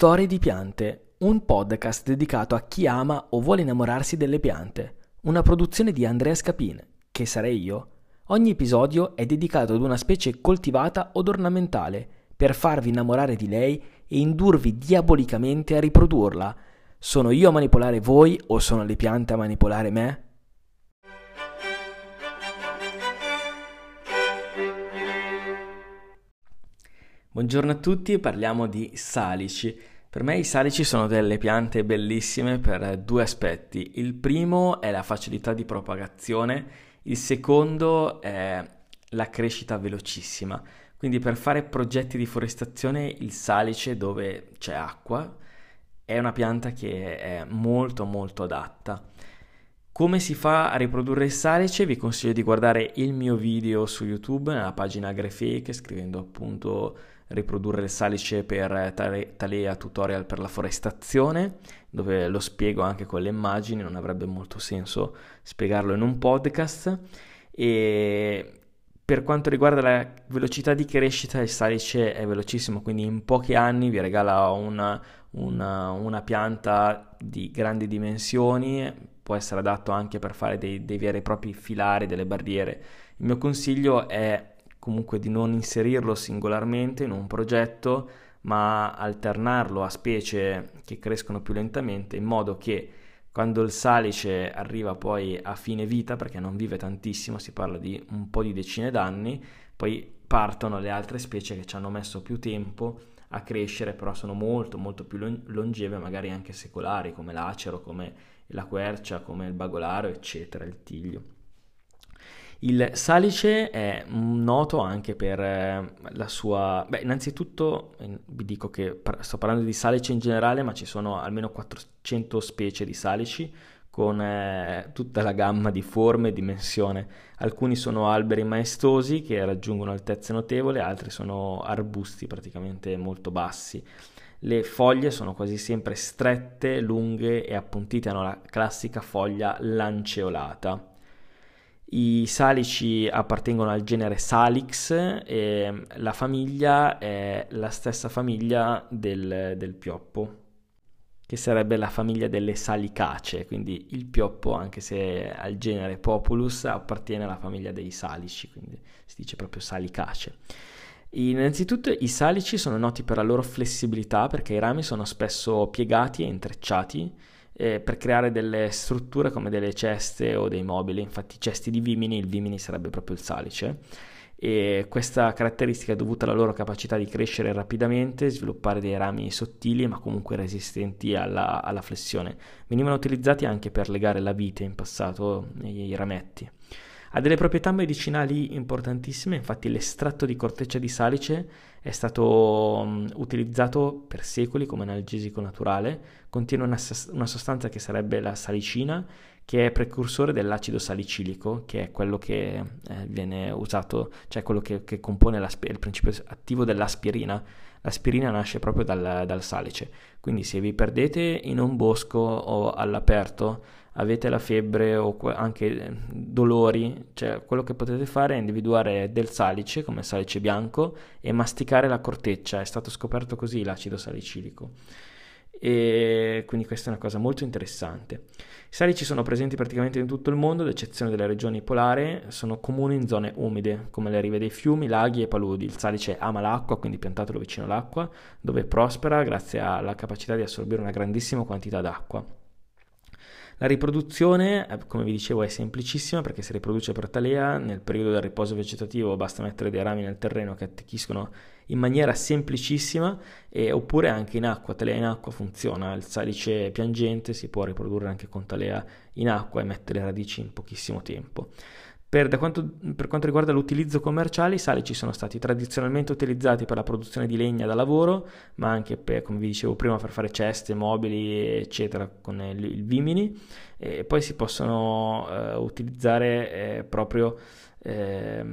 Storie di piante, un podcast dedicato a chi ama o vuole innamorarsi delle piante. Una produzione di Andrea Scapin, che sarei io. Ogni episodio è dedicato ad una specie coltivata od ornamentale, per farvi innamorare di lei e indurvi diabolicamente a riprodurla. Sono io a manipolare voi o sono le piante a manipolare me? Buongiorno a tutti, parliamo di salici. Per me i salici sono delle piante bellissime per due aspetti. Il primo è la facilità di propagazione, il secondo è la crescita velocissima. Quindi per fare progetti di forestazione il salice dove c'è acqua è una pianta che è molto molto adatta. Come si fa a riprodurre il salice? Vi consiglio di guardare il mio video su YouTube nella pagina AgriFake scrivendo appunto riprodurre il salice per Talea tutorial per la forestazione, dove lo spiego anche con le immagini, non avrebbe molto senso spiegarlo in un podcast. E per quanto riguarda la velocità di crescita, il salice è velocissimo, quindi in pochi anni vi regala una, una, una pianta di grandi dimensioni, può essere adatto anche per fare dei, dei veri e propri filari, delle barriere. Il mio consiglio è comunque di non inserirlo singolarmente in un progetto, ma alternarlo a specie che crescono più lentamente in modo che quando il salice arriva poi a fine vita, perché non vive tantissimo, si parla di un po' di decine d'anni, poi partono le altre specie che ci hanno messo più tempo a crescere, però sono molto molto più longeve, magari anche secolari, come l'acero, come la quercia, come il bagolaro, eccetera, il tiglio. Il salice è noto anche per eh, la sua... Beh, innanzitutto vi dico che sto parlando di salice in generale, ma ci sono almeno 400 specie di salici con eh, tutta la gamma di forme e dimensione. Alcuni sono alberi maestosi che raggiungono altezze notevoli, altri sono arbusti praticamente molto bassi. Le foglie sono quasi sempre strette, lunghe e appuntite, hanno la classica foglia lanceolata. I salici appartengono al genere Salix e la famiglia è la stessa famiglia del, del pioppo, che sarebbe la famiglia delle salicacee, quindi il pioppo, anche se al genere Populus, appartiene alla famiglia dei salici, quindi si dice proprio salicacee. Innanzitutto i salici sono noti per la loro flessibilità perché i rami sono spesso piegati e intrecciati eh, per creare delle strutture come delle ceste o dei mobili, infatti cesti di vimini, il vimini sarebbe proprio il salice e questa caratteristica è dovuta alla loro capacità di crescere rapidamente, sviluppare dei rami sottili ma comunque resistenti alla, alla flessione. Venivano utilizzati anche per legare la vite in passato nei rametti. Ha delle proprietà medicinali importantissime, infatti l'estratto di corteccia di salice è stato um, utilizzato per secoli come analgesico naturale, contiene una, una, sostanza che sarebbe la salicina, che è precursore dell'acido salicilico, che è quello che eh, viene usato, cioè quello che, che compone il principio attivo dell'aspirina. L'aspirina nasce proprio dal, dal salice, quindi se vi perdete in un bosco o all'aperto, avete la febbre o anche dolori, cioè quello che potete fare è individuare del salice come salice bianco e masticare la corteccia, è stato scoperto così l'acido salicilico. E quindi questa è una cosa molto interessante. I salici sono presenti praticamente in tutto il mondo, ad eccezione delle regioni polari, sono comuni in zone umide, come le rive dei fiumi, laghi e paludi. Il salice ama l'acqua, quindi piantatelo vicino all'acqua, dove prospera grazie alla capacità di assorbire una grandissima quantità d'acqua. La riproduzione, eh, come vi dicevo, è semplicissima perché si riproduce per talea nel periodo del riposo vegetativo, basta mettere dei rami nel terreno che attecchiscono in maniera semplicissima e, oppure anche in acqua, talea in acqua funziona, il salice piangente si può riprodurre anche con talea in acqua e mettere le radici in pochissimo tempo. Per, quanto, per, quanto, riguarda l'utilizzo commerciale, i salici sono stati tradizionalmente utilizzati per la produzione di legna da lavoro, ma anche per, come vi dicevo prima, per fare ceste, mobili, eccetera, con il, il vimini. E poi si possono eh, utilizzare eh, proprio eh,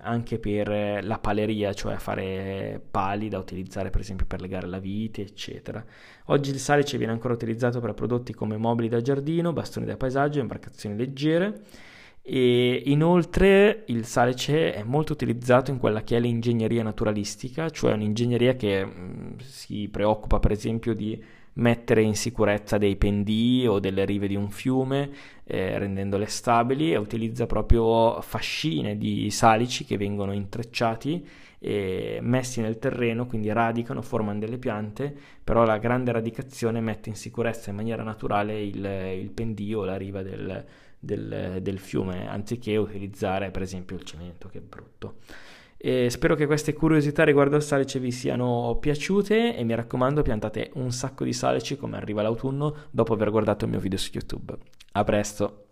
anche per la paleria, cioè fare pali da utilizzare per esempio per legare la vite, eccetera. Oggi il salice viene ancora utilizzato per prodotti come mobili da giardino, bastoni da paesaggio, imbarcazioni leggere E inoltre il salice è molto utilizzato in quella che è l'ingegneria naturalistica, cioè un'ingegneria che mh, mm, si preoccupa per esempio di mettere in sicurezza dei pendii o delle rive di un fiume, eh, rendendole stabili e utilizza proprio fascine di salici che vengono intrecciati e messi nel terreno, quindi radicano, formano delle piante, però la grande radicazione mette in sicurezza in maniera naturale il, il pendio o la riva del, del, del fiume, anziché utilizzare per esempio il cemento, che è brutto. E spero che queste curiosità riguardo al salice vi siano piaciute e mi raccomando piantate un sacco di salici come arriva l'autunno dopo aver guardato il mio video su YouTube. A presto!